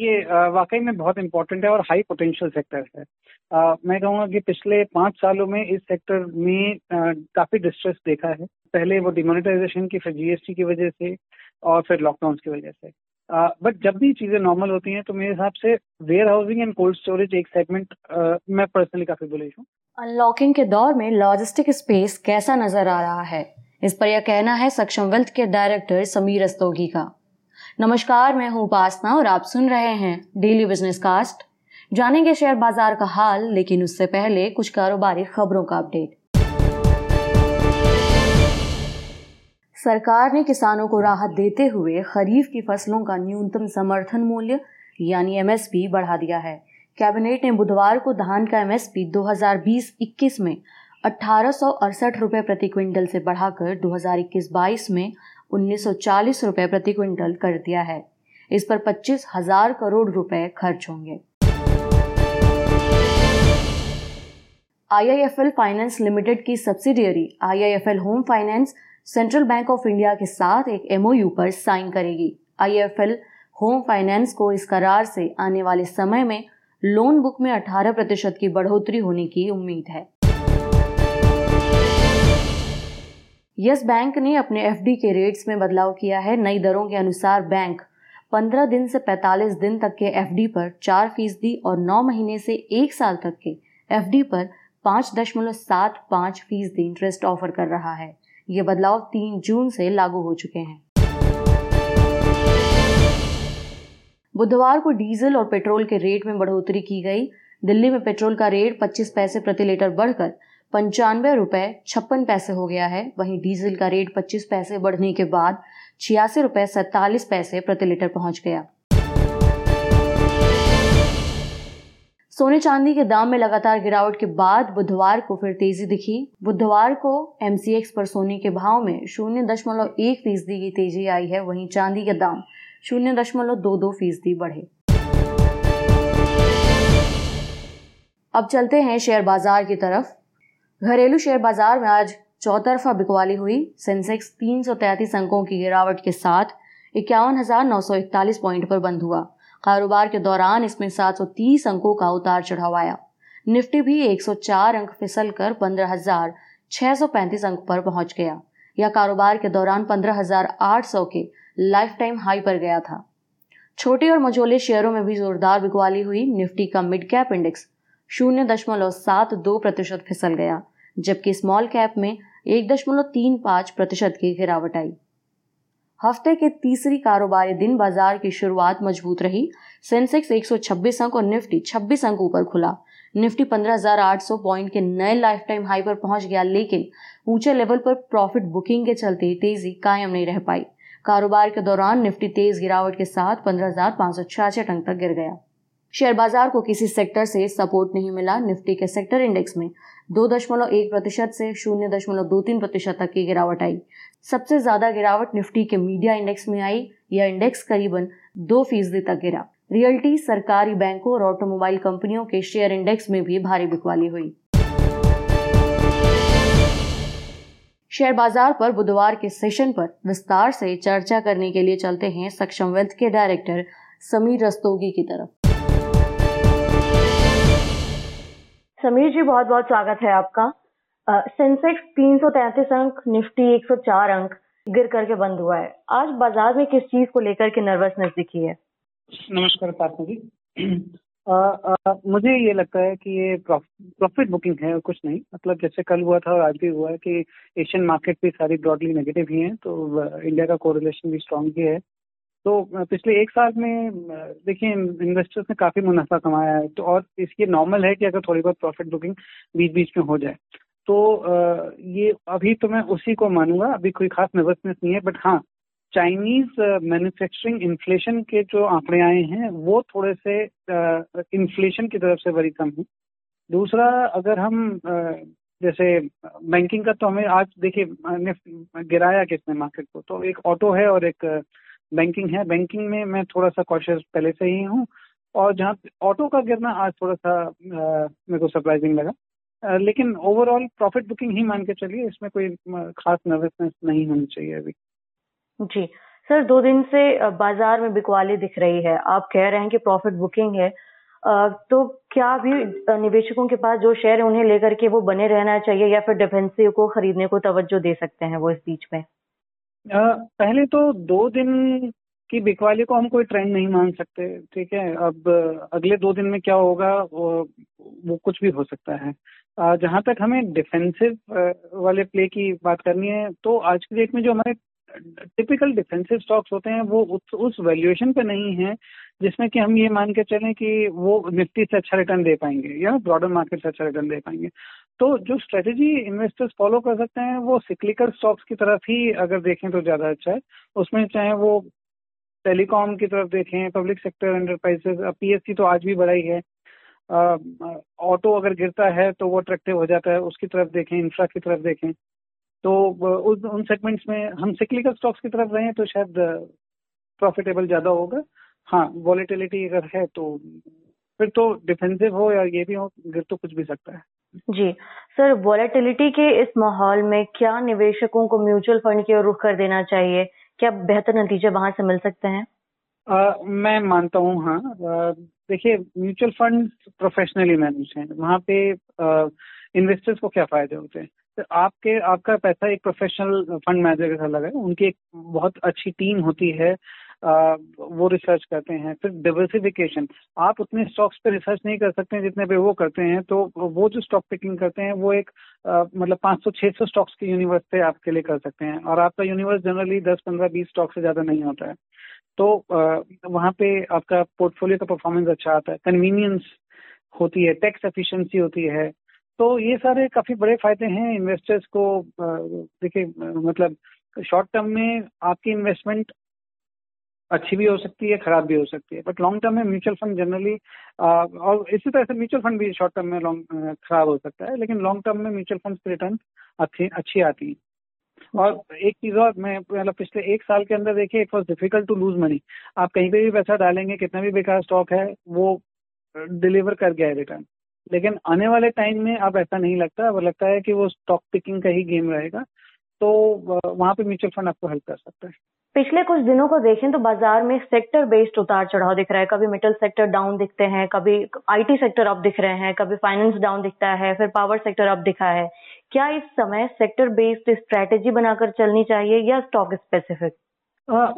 ये वाकई में बहुत इंपॉर्टेंट है और हाई पोटेंशियल सेक्टर है। आ, मैं कहूँगा कि पिछले पाँच सालों में इस सेक्टर में काफ़ी डिस्ट्रेस देखा है। पहले वो डिमोनेटाइजेशन की फिर जीएसटी की वजह से और फिर लॉकडाउन की वजह से। बट जब भी चीज़ें नॉर्मल होती हैं तो मेरे हिसाब से warehousing and cold storage एक सेगमेंट मैं पर्सनली काफ़ी बुलिश हूँ। अनलॉकिंग के दौर में लॉजिस्टिक स्पेस कैसा नज़र आ रहा है? इस पर यह कहना है सक्षम वेल्थ के डायरेक्टर समीर रस्तोगी का। नमस्कार, मैं हूँ उपासना और आप सुन रहे हैं डेली बिज़नेस कास्ट जानेंगे शेयर बाज़ार का हाल, लेकिन उससे पहले कुछ कारोबारी खबरों का अपडेट। सरकार ने किसानों को राहत देते हुए खरीफ की फ़सलों का न्यूनतम समर्थन मूल्य, यानी एमएसपी बढ़ा दिया है। कैबिनेट ने बुधवार को धान का एमएसपी 2020-21 में अठारह रुपए प्रति क्विंटल से बढ़ाकर 2021-22 में उन्नीस रुपए प्रति क्विंटल कर दिया है। इस पर पच्चीस हज़ार करोड़ रुपए खर्च होंगे। आईआईएफएल फाइनेंस लिमिटेड की subsidiary IIFL home finance central bank of India के साथ एक एमओयू पर साइन करेगी। आईआईएफएल होम फाइनेंस को इस करार से आने वाले समय में लोन बुक में 18 प्रतिशत की बढ़ोतरी होने की उम्मीद है। यस बैंक ने अपने एफडी के रेट्स में बदलाव किया है। नई दरों के अनुसार बैंक 15 दिन से 45 दिन तक के एफडी पर चार फ़ीसदी और 9 महीने से एक साल तक के एफडी पर पाँच दशमलव सात पाँच फ़ीसदी इंटरेस्ट ऑफ़र कर रहा है। ये बदलाव तीन जून से लागू हो चुके हैं। बुधवार को डीजल और पेट्रोल के रेट में बढ़ोतरी की गई। दिल्ली में पेट्रोल का रेट 25 पैसे प्रति लीटर बढ़कर पंचानवे रुपए छप्पन पैसे हो गया है। वहीं डीजल का रेट 25 पैसे बढ़ने के बाद छियासी रुपए सैतालीस पैसे प्रति लीटर पहुँच गया। सोने चांदी के दाम में लगातार गिरावट के बाद बुधवार को फिर तेज़ी दिखी। बुधवार को एमसीएक्स पर सोने के भाव में शून्य दशमलव एक फ़ीसदी की तेज़ी आई है। वहीं चांदी के दाम शून्य दशमलव दो दो फ़ीसदी बढ़े। अब चलते हैं शेयर बाज़ार की तरफ़। घरेलू शेयर बाज़ार में आज चौतरफा बिकवाली हुई। सेंसेक्स तीन अंकों की गिरावट के साथ इक्यावन पॉइंट पर बंद हुआ। कारोबार के दौरान इसमें 730 अंकों का उतार चढ़ाव आया। निफ्टी भी 104 अंक फिसल कर पंद्रह हज़ार छह सौ पैंतीस अंक पर पहुँच गया। यह कारोबार के दौरान पंद्रह हज़ार आठ सौ के लाइफ टाइम हाई पर गया था। छोटे और मझोले शेयरों में भी जोरदार बिकवाली हुई। निफ्टी का मिड कैप इंडेक्स शून्य दशमलव सात दो प्रतिशत फिसल गया। जबकि स्मॉल कैप में एक दशमलव तीन पाँच प्रतिशत की गिरावट आई। हफ़्ते के तीसरी कारोबारी दिन बाज़ार की शुरुआत मज़बूत रही। सेंसेक्स 126 अंक और निफ्टी 26 अंक ऊपर खुला। निफ्टी 15,800 पॉइंट के नए लाइफ टाइम हाई पर पहुँच गया लेकिन ऊँचे लेवल पर प्रॉफिट बुकिंग के चलते तेज़ी कायम नहीं रह पाई। कारोबार के दौरान निफ्टी तेज गिरावट के साथ पंद्रह अंक तक गिर गया। शेयर बाज़ार को किसी सेक्टर से सपोर्ट नहीं मिला निफ्टी के सेक्टर इंडेक्स में। दो दशमलव एक प्रतिशत से शून्य दशमलव दो तीन प्रतिशत तक की गिरावट आई। सबसे ज़्यादा गिरावट निफ्टी के मीडिया इंडेक्स में आई, यह इंडेक्स करीबन दो फ़ीसदी तक गिरा। रियल्टी सरकारी बैंकों और ऑटोमोबाइल कंपनियों के शेयर इंडेक्स में भी भारी बिकवाली हुई। शेयर बाज़ार पर बुधवार के सेशन पर विस्तार से चर्चा करने के लिए चलते हैं सक्षम वेल्थ के डायरेक्टर समीर रस्तोगी की तरफ़। समीर जी बहुत बहुत स्वागत है आपका। सेंसेक्स तीन सौ तैतीस अंक निफ्टी एक सौ चार अंक गिर करके बंद हुआ है। आज बाज़ार में किस चीज़ को लेकर के नर्वसनेस दिखी है? नमस्कार पार्थ जी। आ, आ, मुझे ये लगता है कि ये प्रॉफिट बुकिंग है और कुछ नहीं। मतलब जैसे कल हुआ था और आज भी हुआ है कि एशियन मार्केट भी सारी ब्रॉडली नेगेटिव ही है तो इंडिया का कोरिलेशन भी स्ट्रांग ही है। तो पिछले एक साल में देखिए इन्वेस्टर्स ने काफ़ी मुनाफा कमाया है। तो और इसकी नॉर्मल है कि अगर थोड़ी बहुत प्रॉफिट बुकिंग बीच बीच में हो जाए। तो ये अभी तो मैं उसी को मानूँगा। अभी कोई खास नर्वसनेस नहीं है बट हाँ चाइनीज़ मैन्युफैक्चरिंग इन्फ्लेशन के जो आंकड़े आए हैं, वो थोड़े से इन्फ्लेशन की तरफ़ से बड़ी कम है। दूसरा, अगर हम जैसे बैंकिंग का तो हमें आज, देखिए गिराया किसने मार्केट को? तो एक ऑटो है और एक बैंकिंग है। बैंकिंग में मैं थोड़ा सा कॉशियस पहले से ही हूँ और जहाँ ऑटो का गिरना आज थोड़ा सा मेरे को सरप्राइजिंग लगा। लेकिन ओवरऑल प्रॉफिट बुकिंग ही मान के चलिए, इसमें कोई खास नर्वसनेस नहीं होनी चाहिए अभी। जी। सर, दो दिन से बाज़ार में बिकवाली दिख रही है। आप कह रहे हैं कि प्रॉफिट बुकिंग है। तो क्या भी निवेशकों के पास जो शेयर है, उन्हें लेकर के वो बने रहना चाहिए या फिर डिफेंसिव को खरीदने को तवज्जो दे सकते हैं वो इस बीच में? पहले तो दो दिन की बिकवाली को हम कोई ट्रेंड नहीं मान सकते ठीक है? अब अगले दो दिन में क्या होगा वो, वो कुछ भी हो सकता है। जहाँ तक हमें डिफेंसिव वाले प्ले की बात करनी है तो आज की डेट में जो हमारे टिपिकल डिफेंसिव स्टॉक्स होते हैं वो उस, उस वैल्यूएशन पे नहीं है जिसमें कि हम ये मान के चलें कि वो निफ्टी से अच्छा रिटर्न दे पाएँगे या ब्रॉडर मार्केट से अच्छा रिटर्न दे पाएँगे। तो जो स्ट्रेटेजी इन्वेस्टर्स फॉलो कर सकते हैं, वो सिक्लिकल स्टॉक्स की तरफ़ ही अगर देखें तो ज़्यादा अच्छा है। उसमें चाहे वो टेलीकॉम की तरफ़ देखें पब्लिक सेक्टर एंटरप्राइजेस पीएससी तो आज भी ही है। ऑटो अगर गिरता है तो वो अट्रैक्टिव हो जाता है, उसकी तरफ़ देखें इंफ्रा की तरफ़ देखें। तो उस उन सेगमेंट्स में हम सिक्लिकल स्टॉक्स की तरफ़ रहें तो शायद प्रॉफिटेबल ज़्यादा होगा। हाँ वॉलेटिलिटी अगर है तो फिर तो डिफेंसिव हो या ये भी हो, गिर तो कुछ भी सकता है। जी। सर वॉलेटिलिटी के इस माहौल में क्या निवेशकों को म्यूचुअल फंड की ओर रुख कर देना चाहिए? क्या बेहतर नतीजे वहाँ से मिल सकते हैं? आ, मैं मानता हूँ हाँ। देखिए म्यूचुअल फंड प्रोफेशनली मैनेज हैं। वहाँ पे इन्वेस्टर्स को क्या फ़ायदे होते हैं? तो आपके आपका पैसा एक प्रोफेशनल फंड मैनेजर के साथ लगा है। उनकी एक बहुत अच्छी टीम होती है। वो रिसर्च करते हैं, फिर डिवर्सिफिकेशन आप उतने स्टॉक्स पे रिसर्च नहीं कर सकते जितने पे वो करते हैं तो वो जो स्टॉक पिकिंग करते हैं, वो एक मतलब 500 600 स्टॉक्स के यूनिवर्स पे आपके लिए कर सकते हैं, और आपका यूनिवर्स जनरली 10 15 20 स्टॉक से ज़्यादा नहीं होता है। तो वहाँ पे आपका पोर्टफोलियो का परफॉर्मेंस अच्छा आता है कन्वीनियंस होती है टैक्स एफिशिएंसी होती है। तो ये सारे काफ़ी बड़े फ़ायदे हैं इन्वेस्टर्स को देखिए मतलब शॉर्ट टर्म में आपकी इन्वेस्टमेंट अच्छी भी हो सकती है, खराब भी हो सकती है। बट लॉन्ग टर्म में म्यूचुअल फंड जनरली और इसी तरह से म्यूचुअल फंड भी शॉर्ट टर्म में लॉन्ग खराब हो सकता है, लेकिन लॉन्ग टर्म में म्यूचुअल फंड रिटर्न अच्छी अच्छी आती है। और एक चीज़ और मैं मतलब पिछले एक साल के अंदर देखिए it was difficult to lose money आप कहीं पे भी पैसा डालेंगे, कितना भी बेकार स्टॉक है, वो डिलीवर कर गया है रिटर्न लेकिन आने वाले टाइम में अब ऐसा नहीं लगता, अब लगता है कि वो स्टॉक पिकिंग का ही गेम रहेगा तो वहाँ पे म्यूचुअल फंड आपको हेल्प कर सकता है। पिछले कुछ दिनों को देखें तो बाज़ार में सेक्टर बेस्ड उतार चढ़ाव दिख रहा है। कभी मेटल सेक्टर डाउन दिखते हैं, कभी आईटी सेक्टर अप दिख रहे हैं, कभी फाइनेंस डाउन दिखता है, फिर पावर सेक्टर अप दिखा है। क्या इस समय सेक्टर बेस्ड स्ट्रेटेजी बनाकर चलनी चाहिए या स्टॉक स्पेसिफिक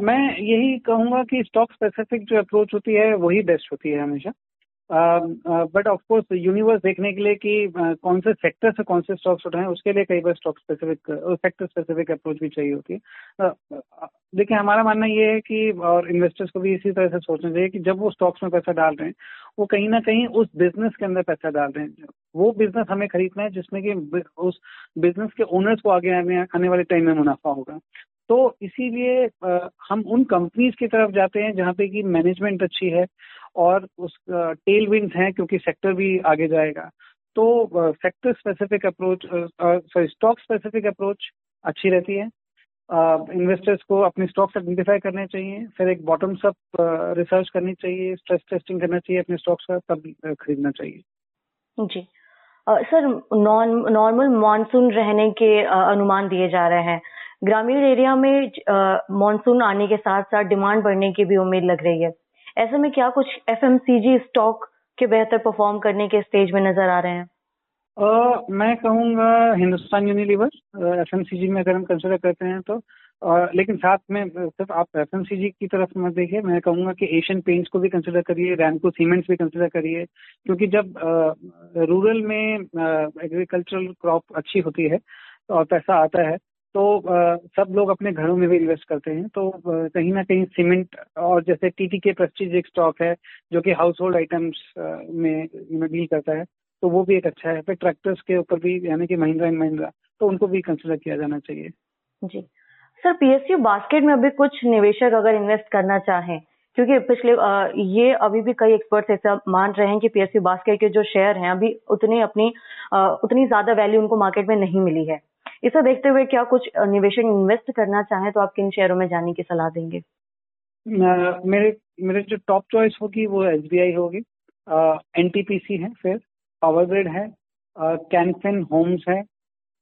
मैं यही कहूँगा कि स्टॉक स्पेसिफिक जो अप्रोच होती है, वही बेस्ट होती है हमेशा। बट ऑफ़ कोर्स यूनिवर्स देखने के लिए कि uh, कौन से सेक्टर से कौन से स्टॉक्स उठाएँ उसके लिए कई बार stock specific sector specific approach भी चाहिए होती है। Uh, देखिए हमारा मानना ये है कि और इन्वेस्टर्स को भी इसी तरह से सोचना चाहिए कि जब वो स्टॉक्स में पैसा डाल रहे हैं वो कहीं ना कहीं उस बिज़नेस के अंदर पैसा डाल रहे हैं। वो बिज़नेस हमें खरीदना है जिसमें कि उस बिज़नेस के ओनर्स को आगे आने, आने वाले टाइम में मुनाफा होगा। तो इसीलिए हम उन कंपनीज़ की तरफ़ जाते हैं जहाँ पे कि मैनेजमेंट अच्छी है और उस टेल विंग्स हैं क्योंकि सेक्टर भी आगे जाएगा। तो sector specific approach sorry stock specific approach अच्छी रहती है। इन्वेस्टर्स uh, को अपने स्टॉक्स आइडेंटिफाई करने चाहिए फिर एक बॉटम अप रिसर्च करनी चाहिए स्ट्रेस टेस्टिंग करना चाहिए अपने स्टॉक्स का तब खरीदना चाहिए। जी। सर नॉर्मल मानसून रहने के uh, अनुमान दिए जा रहे हैं। ग्रामीण एरिया में मानसून आने के साथ साथ डिमांड बढ़ने की भी उम्मीद लग रही है। ऐसे में क्या कुछ एफएमसीजी स्टॉक के बेहतर परफॉर्म करने के स्टेज में नज़र आ रहे हैं? uh, मैं कहूँगा हिंदुस्तान यूनिलीवर एफ़ एम में अगर हम कंसिडर करते हैं तो uh, लेकिन साथ में सिर्फ़ आप एफएमसीजी की तरफ़ मत देखिए मैं कहूँगा कि एशियन पेंट्स को भी कंसिडर करिए रैमको सीमेंट्स भी कंसिडर करिए क्योंकि जब रूरल में एग्रीकल्चरल क्रॉप अच्छी होती है और पैसा आता है तो सब लोग अपने घरों में भी इन्वेस्ट करते हैं। तो कहीं ना कहीं सीमेंट और जैसे टीटी के प्रेस्टीज एक स्टॉक है, जो कि हाउस होल्ड आइटम्स में डील करता है तो वो भी एक अच्छा है। फिर ट्रैक्टर्स के ऊपर भी, यानी कि महिंद्रा एंड महिंद्रा तो उनको भी कंसिडर किया जाना चाहिए। जी। सर पीएसयू बास्केट में अभी कुछ निवेशक अगर इन्वेस्ट करना चाहें, क्योंकि पिछले ये अभी भी कई एक्सपर्ट्स ऐसा मान रहे हैं कि पीएसयू बास्केट के जो शेयर हैं, अभी उतने अपनी उतनी ज़्यादा वैल्यू उनको मार्केट में नहीं मिली है। इसे देखते हुए क्या कुछ निवेशक इन्वेस्ट करना चाहें तो आप किन शेयरों में जाने की सलाह देंगे? मेरे मेरे जो टॉप चॉइस होगी वो एस होगी। एनटीपीसी है फिर पावर ग्रिड है कैनफिन होम्स है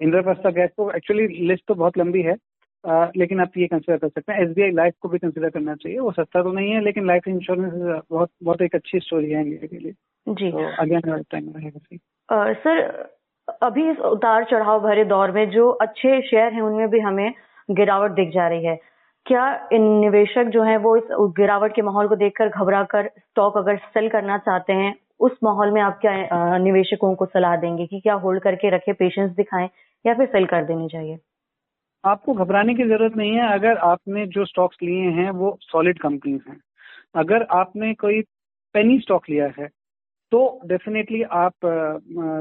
इंद्रप्रस्था गैस तो एक्चुअली लिस्ट तो बहुत लंबी है आ, लेकिन आप ये कंसिडर कर सकते हैं। एस बी लाइफ को भी कंसिडर करना चाहिए। वो सस्ता तो नहीं है लेकिन लाइफ इंश्योरेंस बहुत बहुत एक अच्छी स्टोरी है इंडिया के लिए। जी। तो अगेन टाइम रहेगा सर अभी इस उतार चढ़ाव भरे दौर में जो अच्छे शेयर हैं, उनमें भी हमें गिरावट दिख जा रही है। क्या इन निवेशक जो हैं, वो इस गिरावट के माहौल को देखकर घबरा कर स्टॉक अगर सेल करना चाहते हैं, उस माहौल में आप क्या निवेशकों को सलाह देंगे कि क्या होल्ड करके रखे पेशेंस दिखाएँ या फिर सेल कर देनी चाहिए? आपको घबराने की ज़रूरत नहीं है। अगर आपने जो स्टॉक्स लिए हैं, वो सॉलिड कंपनीज़ हैं। अगर आपने कोई पेनी स्टॉक लिया है तो डेफिनेटली आप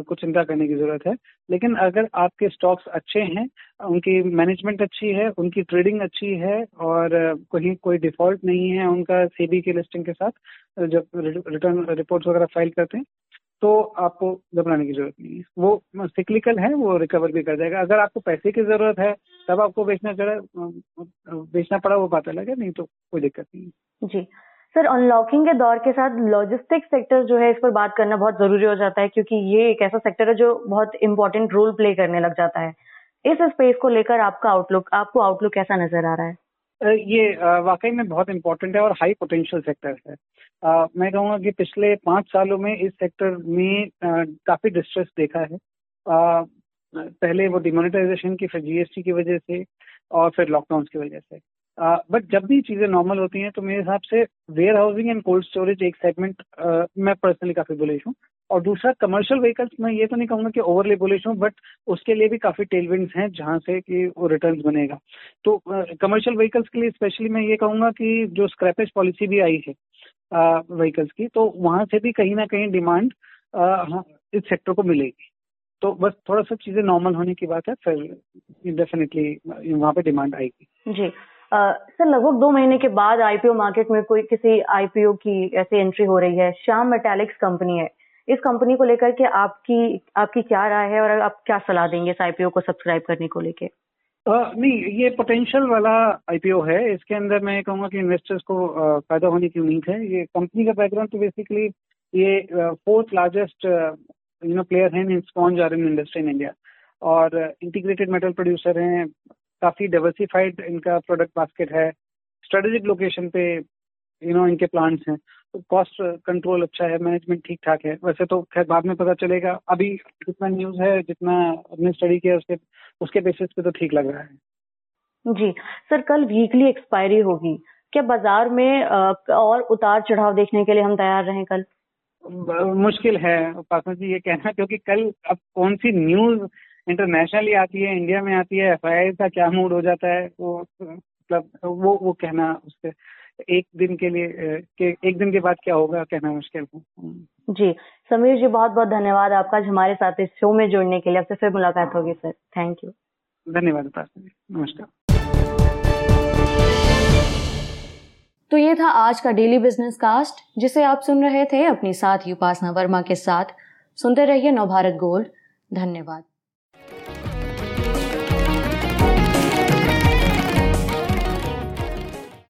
को चिंता करने की ज़रूरत है। लेकिन अगर आपके स्टॉक्स अच्छे हैं, उनकी मैनेजमेंट अच्छी है, उनकी ट्रेडिंग अच्छी है, और कहीं कोई डिफ़ॉल्ट नहीं है उनका सीबी की लिस्टिंग के साथ, जब रिटर्न रिपोर्ट्स वगैरह फ़ाइल करते हैं तो आपको घबराने की ज़रूरत नहीं है। वो सिक्लिकल है, वो रिकवर भी कर जाएगा। अगर आपको पैसे की ज़रूरत है, तब आपको बेचना चढ़ा बेचना पड़ा वो बात अलग है, नहीं तो कोई दिक्कत नहीं जी। सर अनलॉकिंग के दौर के साथ लॉजिस्टिक सेक्टर जो है, इस पर बात करना बहुत ज़रूरी हो जाता है, क्योंकि ये एक ऐसा सेक्टर है जो बहुत इंपॉर्टेंट रोल प्ले करने लग जाता है। इस स्पेस को लेकर आपका आउटलुक आपको आउटलुक कैसा नज़र आ रहा है? ये वाकई में बहुत इंपॉर्टेंट है और हाई पोटेंशियल सेक्टर है। मैं कहूँगा कि पिछले पाँच सालों में इस सेक्टर में काफ़ी डिस्ट्रेस देखा है। पहले वो डिमोनेटाइजेशन की, फिर जीएसटी की वजह से और फिर लॉकडाउन की वजह से। बट जब भी चीज़ें नॉर्मल होती हैं तो मेरे हिसाब से warehousing and cold storage एक सेगमेंट मैं पर्सनली काफ़ी बुलिश हूँ। और दूसरा कमर्शियल व्हीकल्स मैं ये तो नहीं कहूँगा कि ओवरली बुलिश हूँ बट उसके लिए भी काफ़ी टेलविंड्स हैं जहाँ से कि वो रिटर्न बनेगा। तो कमर्शियल uh, व्हीकल्स के लिए स्पेशली मैं ये कहूँगा कि जो स्क्रैपेज पॉलिसी भी आई है व्हीकल्स uh, की तो वहाँ से भी कहीं ना कहीं डिमांड हाँ, इस सेक्टर को मिलेगी। तो बस थोड़ा सा चीज़ें नॉर्मल होने की बात है फिर डेफिनेटली वहाँ पे डिमांड आएगी। जी। सर, लगभग दो महीने के बाद आईपीओ मार्केट में कोई किसी आईपीओ की ऐसी एंट्री हो रही है। श्याम मेटालिक्स कंपनी है। इस कंपनी को लेकर के आपकी आपकी क्या राय है और आप क्या सलाह देंगे इस आईपीओ को सब्सक्राइब करने को लेके? नहीं, ये पोटेंशियल वाला आईपीओ है। इसके अंदर मैं कहूँगा कि इन्वेस्टर्स को फ़ायदा होने की उम्मीद है। ये कंपनी का बैकग्राउंड तो बेसिकली ये fourth largest you know player है in sponge iron industry in India और इंटीग्रेटेड मेटल प्रोड्यूसर हैं। काफ़ी डाइवर्सिफाइड इनका प्रोडक्ट बास्केट है। स्ट्रेटेजिक लोकेशन पे यू नो इनके प्लांट्स हैं। तो कॉस्ट कंट्रोल अच्छा है मैनेजमेंट ठीक ठाक है। वैसे तो खैर बाद में पता चलेगा। अभी जितना न्यूज़ है जितना अपने स्टडी किया उसके उसके बेसिस पे तो ठीक लग रहा है। जी। सर कल वीकली एक्सपायरी होगी। क्या बाज़ार में और उतार चढ़ाव देखने के लिए हम तैयार रहे कल? मुश्किल है। पासना जी ये कहना क्योंकि कल अब कौन सी न्यूज़ इंटरनेशनली आती है इंडिया में आती है एफ़ का क्या मूड हो जाता है वो मतलब वो वो कहना उससे एक दिन के लिए के एक दिन के बाद क्या होगा कहना मुश्किल है। जी समीर जी बहुत बहुत धन्यवाद आपका आज हमारे साथ इस शो में जुड़ने के लिए। आपसे फिर मुलाकात होगी सर। थैंक यू धन्यवाद नमस्कार। तो ये था आज का डेली बिज़नेस कास्ट जिसे आप सुन रहे थे अपनी साथ उपासना वर्मा के साथ। सुनते रहिए नवभारत गोल्ड। धन्यवाद।